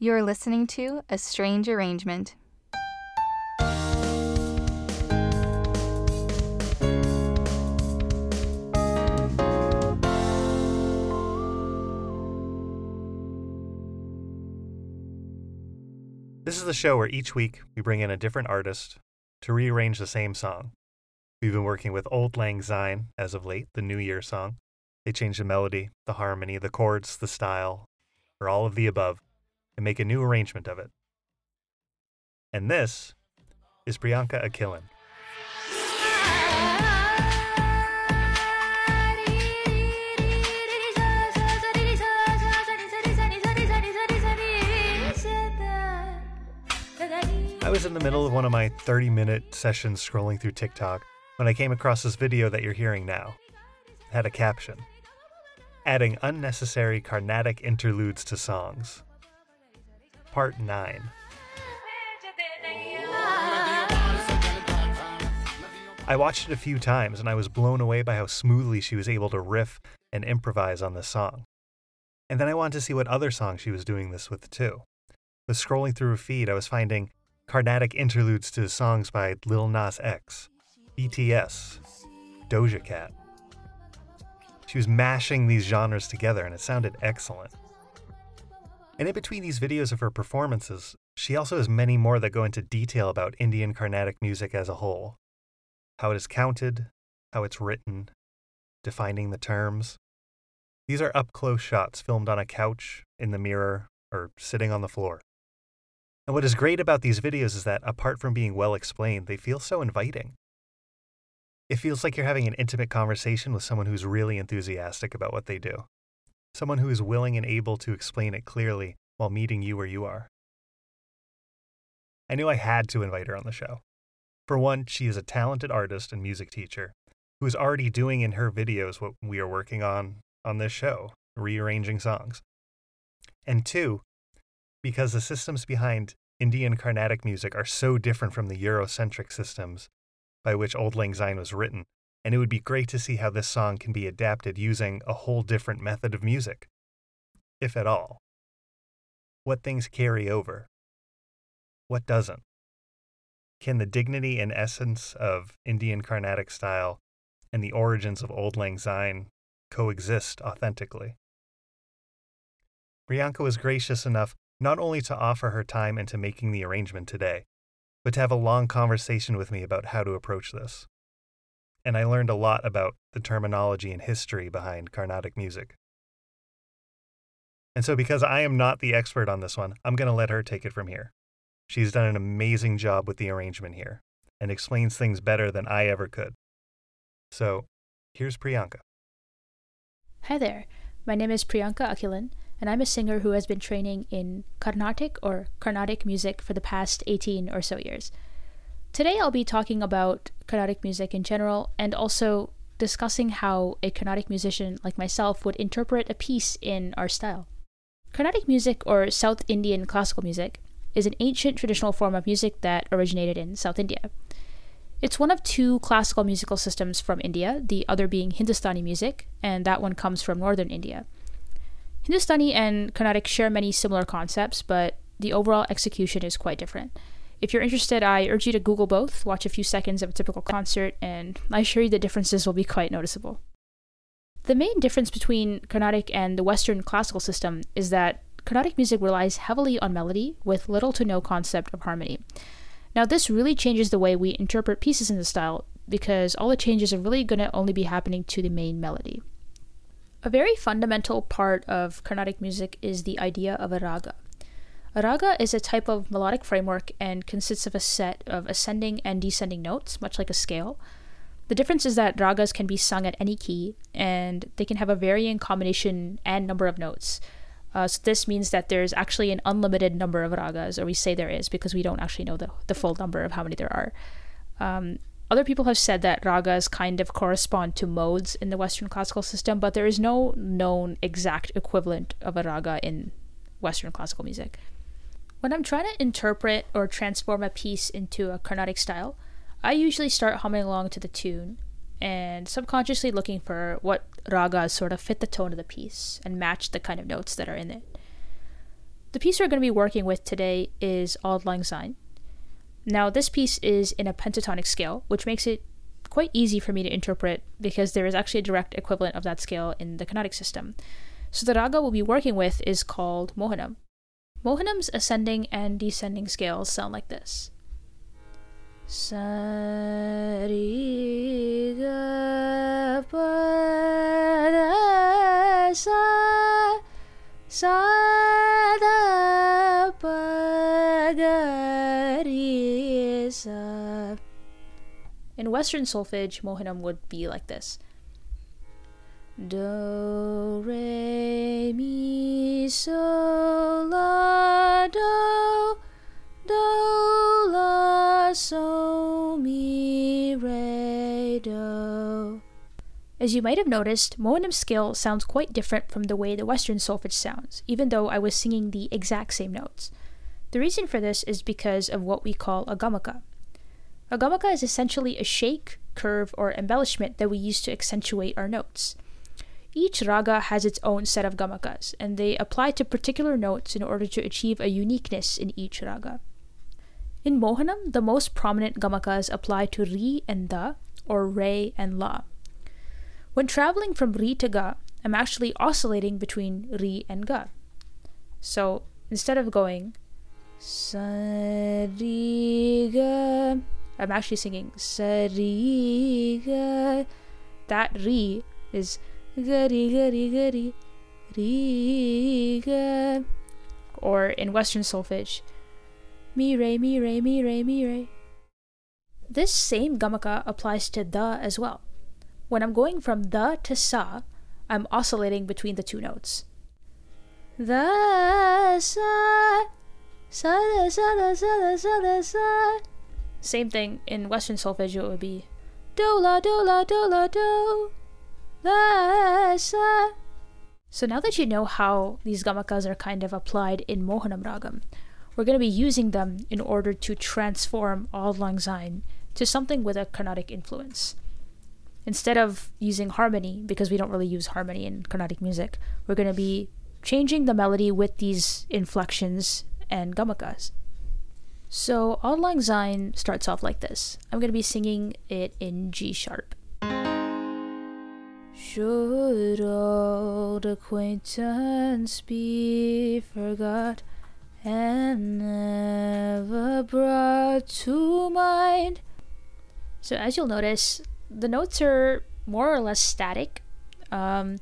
You're listening to A Strange Arrangement. This is the show where each week we bring in a different artist to rearrange the same song. We've been working with Auld Lang Syne as of late, the New Year song. They change the melody, the harmony, the chords, the style, or all of the above, and make a new arrangement of it. And this is Priyanka Akhilan. I was in the middle of one of my 30 minute sessions scrolling through TikTok when I came across this video that you're hearing now. It had a caption Adding unnecessary Carnatic interludes to songs. Part 9. I watched it a few times and I was blown away by how smoothly she was able to riff and improvise on this song. And then I wanted to see what other songs she was doing this with too. With scrolling through her feed, I was finding Carnatic interludes to songs by Lil Nas X, BTS, Doja Cat. She was mashing these genres together and it sounded excellent. And in between these videos of her performances, she also has many more that go into detail about Indian Carnatic music as a whole how it is counted, how it's written, defining the terms. These are up close shots filmed on a couch, in the mirror, or sitting on the floor. And what is great about these videos is that, apart from being well explained, they feel so inviting. It feels like you're having an intimate conversation with someone who's really enthusiastic about what they do, someone who is willing and able to explain it clearly while meeting you where you are. I knew I had to invite her on the show. For one, she is a talented artist and music teacher who is already doing in her videos what we are working on on this show, rearranging songs. And two, because the systems behind Indian Carnatic music are so different from the Eurocentric systems by which Auld Lang Syne was written, and it would be great to see how this song can be adapted using a whole different method of music, if at all. What things carry over? What doesn't? Can the dignity and essence of Indian Carnatic style and the origins of Auld Lang Syne coexist authentically? Priyanka was gracious enough not only to offer her time into making the arrangement today, but to have a long conversation with me about how to approach this. And I learned a lot about the terminology and history behind Carnatic music. And so, because I am not the expert on this one, I'm going to let her take it from here. She's done an amazing job with the arrangement here and explains things better than I ever could. So, here's Priyanka. Hi there. My name is Priyanka Akhilan, and I'm a singer who has been training in Carnatic or Carnatic music for the past 18 or so years. Today I'll be talking about Carnatic music in general and also discussing how a Carnatic musician like myself would interpret a piece in our style. Carnatic music or South Indian classical music is an ancient traditional form of music that originated in South India. It's one of two classical musical systems from India, the other being Hindustani music, and that one comes from northern India. Hindustani and Carnatic share many similar concepts, but the overall execution is quite different. If you're interested, I urge you to Google both, watch a few seconds of a typical concert, and I assure you the differences will be quite noticeable. The main difference between Carnatic and the Western classical system is that Carnatic music relies heavily on melody with little to no concept of harmony. Now, this really changes the way we interpret pieces in the style because all the changes are really going to only be happening to the main melody. A very fundamental part of Carnatic music is the idea of a raga. Raga is a type of melodic framework and consists of a set of ascending and descending notes, much like a scale. The difference is that ragas can be sung at any key, and they can have a varying combination and number of notes. Uh, so this means that there's actually an unlimited number of ragas, or we say there is because we don't actually know the, the full number of how many there are. Um, other people have said that ragas kind of correspond to modes in the Western classical system, but there is no known exact equivalent of a raga in Western classical music. When I'm trying to interpret or transform a piece into a Carnatic style, I usually start humming along to the tune and subconsciously looking for what ragas sort of fit the tone of the piece and match the kind of notes that are in it. the piece we're going to be working with today is Auld Lang Syne. Now, this piece is in a pentatonic scale, which makes it quite easy for me to interpret because there is actually a direct equivalent of that scale in the Carnatic system. So the raga we'll be working with is called Mohanam. Mohanam's ascending and descending scales sound like this. In Western solfege, Mohanam would be like this. Do, re, mi, sol, la, do, do, la, so, mi, re, do. As you might have noticed, Mohanam's scale sounds quite different from the way the Western solfege sounds, even though I was singing the exact same notes. The reason for this is because of what we call a gamaka. A gamaka is essentially a shake, curve, or embellishment that we use to accentuate our notes. Each raga has its own set of gamakas, and they apply to particular notes in order to achieve a uniqueness in each raga. In Mohanam, the most prominent gamakas apply to Ri and Da, or Re and La. When traveling from Ri to Ga, I'm actually oscillating between Ri and Ga. So instead of going Sa Ri Ga, I'm actually singing Sa Ri Ga. That Ri is Gari gari gari Riga. Or in Western solfege, Mi re mi re mi re mi re. This same gamaka applies to da as well. When I'm going from da to sa, I'm oscillating between the two notes. The sa sa da sa da sa da sa da sa. Same thing in Western solfege it would be do la do la do la do. So now that you know how these gamakas are kind of applied in Mohanam Ragam, we're going to be using them in order to transform Auld Lang Syne to something with a Carnatic influence. Instead of using harmony, because we don't really use harmony in Carnatic music, we're going to be changing the melody with these inflections and gamakas. So Auld Lang Syne starts off like this. I'm going to be singing it in G sharp. Should old acquaintance be forgot and never brought to mind? So, as you'll notice, the notes are more or less static, um,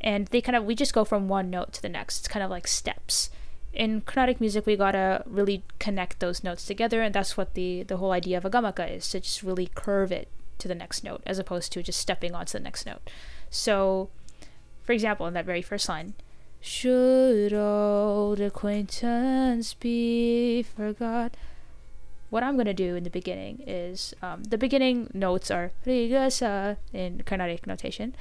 and they kind of we just go from one note to the next. It's kind of like steps. In Carnatic music, we gotta really connect those notes together, and that's what the the whole idea of a gamaka is to just really curve it to the next note, as opposed to just stepping onto the next note. So, for example, in that very first line, should old acquaintance be forgot? What I'm going to do in the beginning is um, the beginning notes are rigasa in Carnatic notation.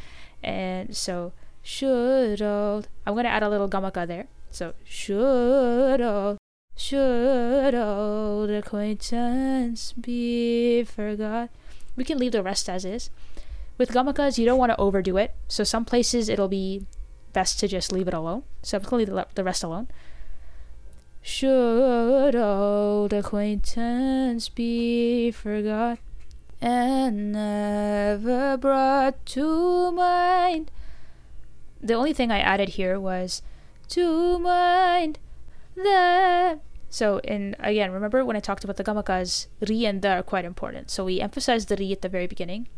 And so, should old, I'm going to add a little gamaka there. So, should old, should old acquaintance be forgot? We can leave the rest as is. With gamakas, you don't want to overdo it. So some places it'll be best to just leave it alone. So I'm going to leave the rest alone. Should old acquaintance be forgot and never brought to mind? The only thing I added here was to mind the so in again, remember when I talked about the gamakas, ri and da are quite important. So we emphasize the ri at the very beginning,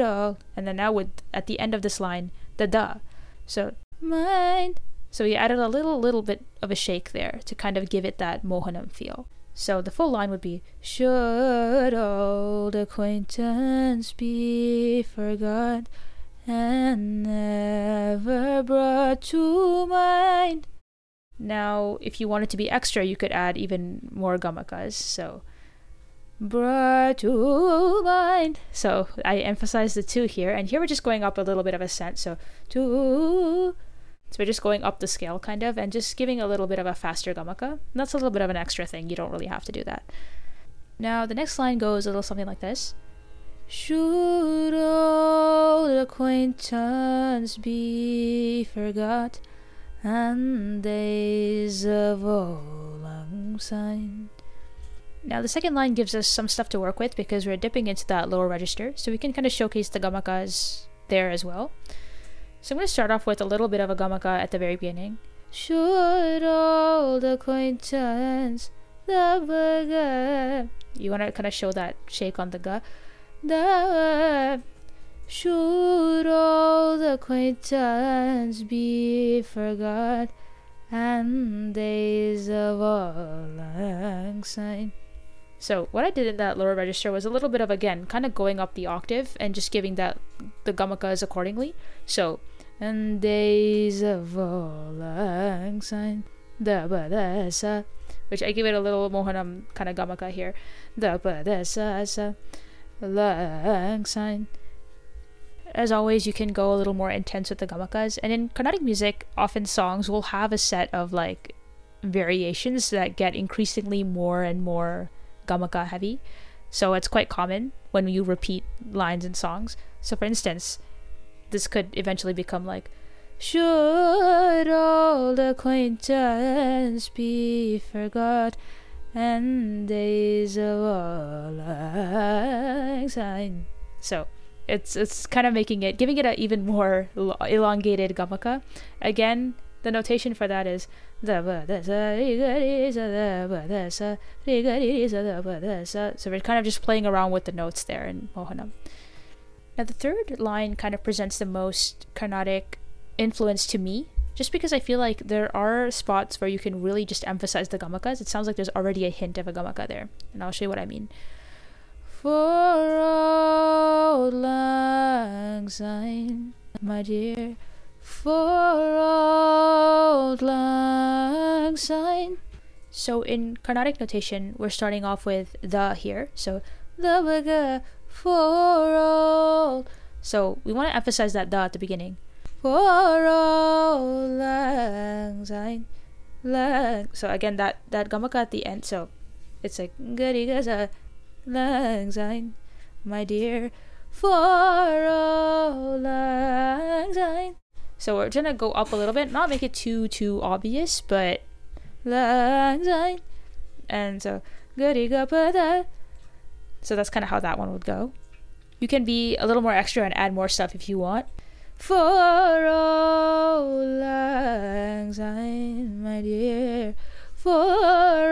all, and then now with at the end of this line, the da. So mind. So we added a little little bit of a shake there to kind of give it that mohanam feel. So the full line would be Should old acquaintance be forgot and never brought to mind? Now, if you wanted to be extra, you could add even more gamakas. So, to mind. So I emphasize the two here, and here we're just going up a little bit of a sense. So two. So we're just going up the scale kind of, and just giving a little bit of a faster gamaka. And that's a little bit of an extra thing. You don't really have to do that. Now the next line goes a little something like this. Should old acquaintance be forgot? And days of old lang syne. Now the second line gives us some stuff to work with because we're dipping into that lower register, so we can kind of showcase the gamakas there as well. So I'm going to start off with a little bit of a gamaka at the very beginning. Should old acquaintance the burger. You want to kind of show that shake on the ga. The should old acquaintance be forgot and days of all syne. So what I did in that lower register was a little bit of again kind of going up the octave and just giving that the gamakas accordingly. So and days of all syne the badasa which I give it a little mohanam kind of gamaka here the badasa lang syne as always you can go a little more intense with the gamakas. And in carnatic music often songs will have a set of like variations that get increasingly more and more gamaka heavy. So it's quite common when you repeat lines in songs. So for instance this could eventually become like should old acquaintance be forgot and days of all syne so it's it's kind of making it giving it an even more elongated gamaka again the notation for that is so we're kind of just playing around with the notes there in mohanam now, the third line kind of presents the most Carnatic influence to me, just because I feel like there are spots where you can really just emphasize the gamakas. It sounds like there's already a hint of a gamaka there, and I'll show you what I mean. For old lang syne, my dear, for old lang syne. So in Carnatic notation, we're starting off with da here. So the baga for old. So we want to emphasize that da at the beginning. For old lang syne, lang. So again, that that gamaka at the end. So it's like goody gaza lang syne, my dear. For old lang syne. So we're gonna go up a little bit, not make it too too obvious, but lang syne. And so goody gaza so that's kind of how that one would go. You can be a little more extra and add more stuff if you want. For all lang syne, my dear. For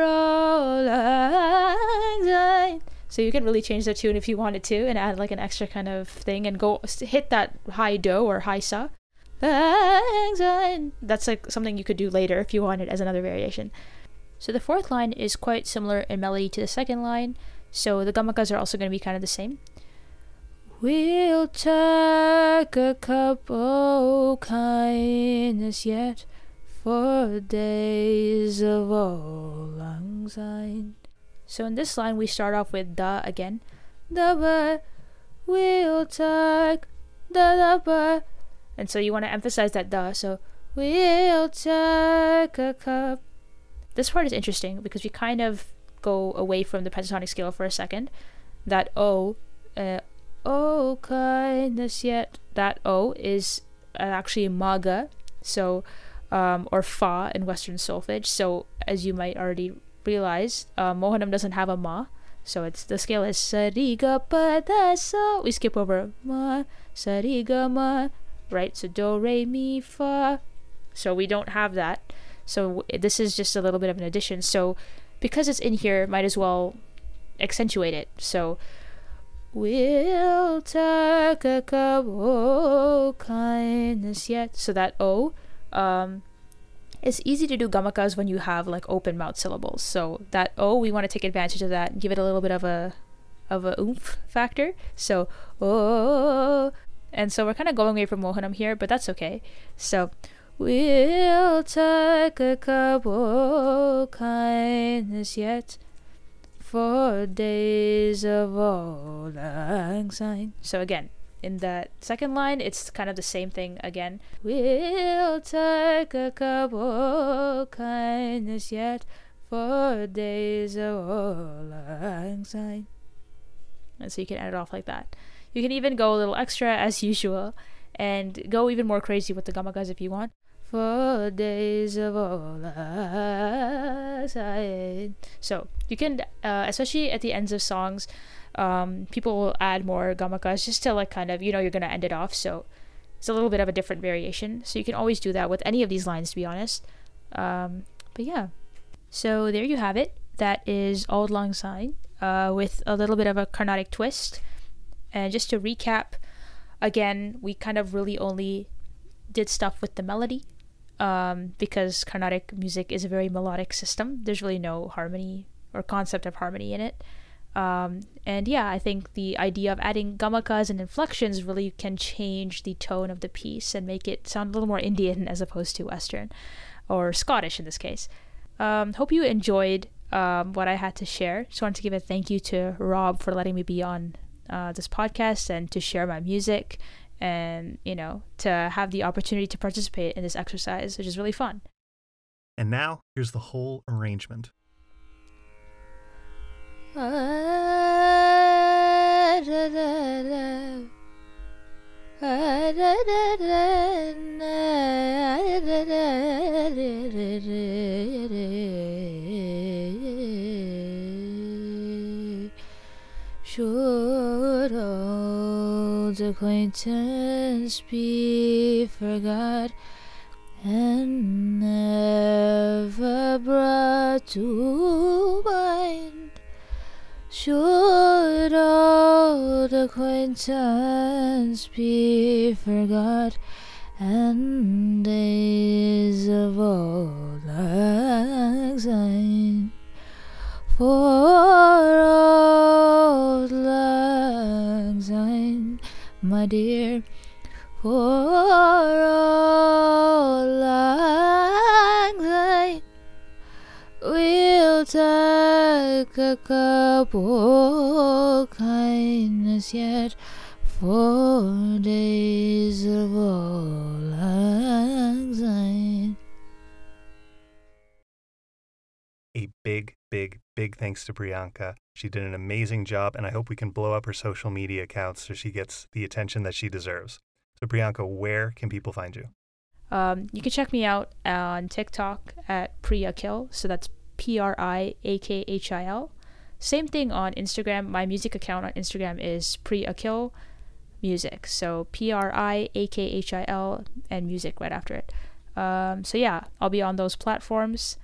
all lang syne. So you can really change the tune if you wanted to and add like an extra kind of thing and go hit that high do or high sa. That's like something you could do later if you wanted as another variation. So the fourth line is quite similar in melody to the second line. So the gamakas are also going to be kind of the same. We'll take a cup kindness yet for days of old lang syne. So in this line, we start off with da again. Da ba, we'll take da da ba. And so you want to emphasize that da. So we'll take a cup. This part is interesting because we kind of go away from the pentatonic scale for a second. That O, uh, oh kindness yet, that O is actually maga, so um, or fa in Western solfege. So as you might already realize, uh, Mohanam doesn't have a ma, so it's the scale is sariga pada sa. We skip over ma sariga ma, right? So do re mi fa. So we don't have that. So this is just a little bit of an addition. So because it's in here, might as well accentuate it. So we'll take a kindness yet. So that O, um, it's easy to do gamakas when you have like open mouth syllables. So that O, we want to take advantage of that and give it a little bit of a of a oomph factor. So oh, and so we're kind of going away from Mohanam here, but that's okay. So We'll take a cup of kindness yet for days of old lang syne. So again, in that second line, it's kind of the same thing again. We'll take a couple kindness yet for days of lang. And so you can end it off like that. You can even go a little extra as usual and go even more crazy with the gamakas if you want for days of old outside. So you can, uh, especially at the ends of songs, um, people will add more gamakas just to like kind of you know you're gonna end it off. So it's a little bit of a different variation. So you can always do that with any of these lines, to be honest. Um, but yeah, so there you have it. That is Auld Lang Syne uh, with a little bit of a Carnatic twist. And just to recap, again, we kind of really only did stuff with the melody um, because Carnatic music is a very melodic system. There's really no harmony or concept of harmony in it. Um, and yeah, I think the idea of adding gamakas and inflections really can change the tone of the piece and make it sound a little more Indian as opposed to Western or Scottish in this case. Um, hope you enjoyed um, what I had to share. Just wanted to give a thank you to Rob for letting me be on uh, this podcast and to share my music and, you know, to have the opportunity to participate in this exercise, which is really fun. And now, here's the whole arrangement. Should acquaintance be forgot and never brought to mind? Should old acquaintance be forgot and days of old syne? For dear, for lang syne, we'll take a couple kindness yet for days of old A big, big, big thanks to Priyanka. She did an amazing job, and I hope we can blow up her social media accounts so she gets the attention that she deserves. So, Priyanka, where can people find you? Um, you can check me out on TikTok at Priakhil. So that's P R I A K H I L. Same thing on Instagram. My music account on Instagram is Priakhil Music. So P R I A K H I L and music right after it. Um, so yeah, I'll be on those platforms.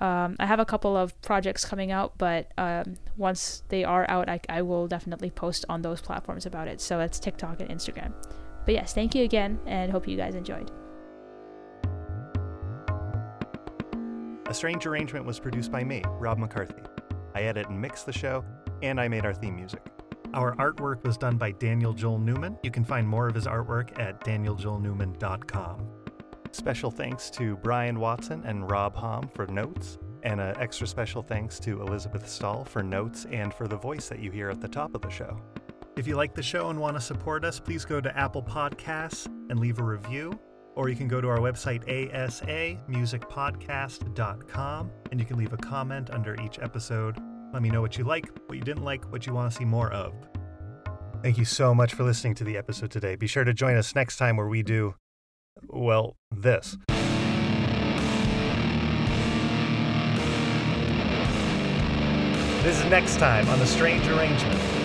Um, I have a couple of projects coming out, but um, once they are out, I, I will definitely post on those platforms about it. So it's TikTok and Instagram. But yes, thank you again, and hope you guys enjoyed. A Strange Arrangement was produced by me, Rob McCarthy. I edit and mix the show, and I made our theme music. Our artwork was done by Daniel Joel Newman. You can find more of his artwork at danieljoelnewman.com. Special thanks to Brian Watson and Rob Hom for notes, and an extra special thanks to Elisabeth Staal for notes and for the voice that you hear at the top of the show. If you like the show and want to support us, please go to Apple Podcasts and leave a review. Or you can go to our website, asamusicpodcast.com, and you can leave a comment under each episode. Let me know what you like, what you didn't like, what you want to see more of. Thank you so much for listening to the episode today. Be sure to join us next time where we do, well, this. This is next time on The Strange Arrangement.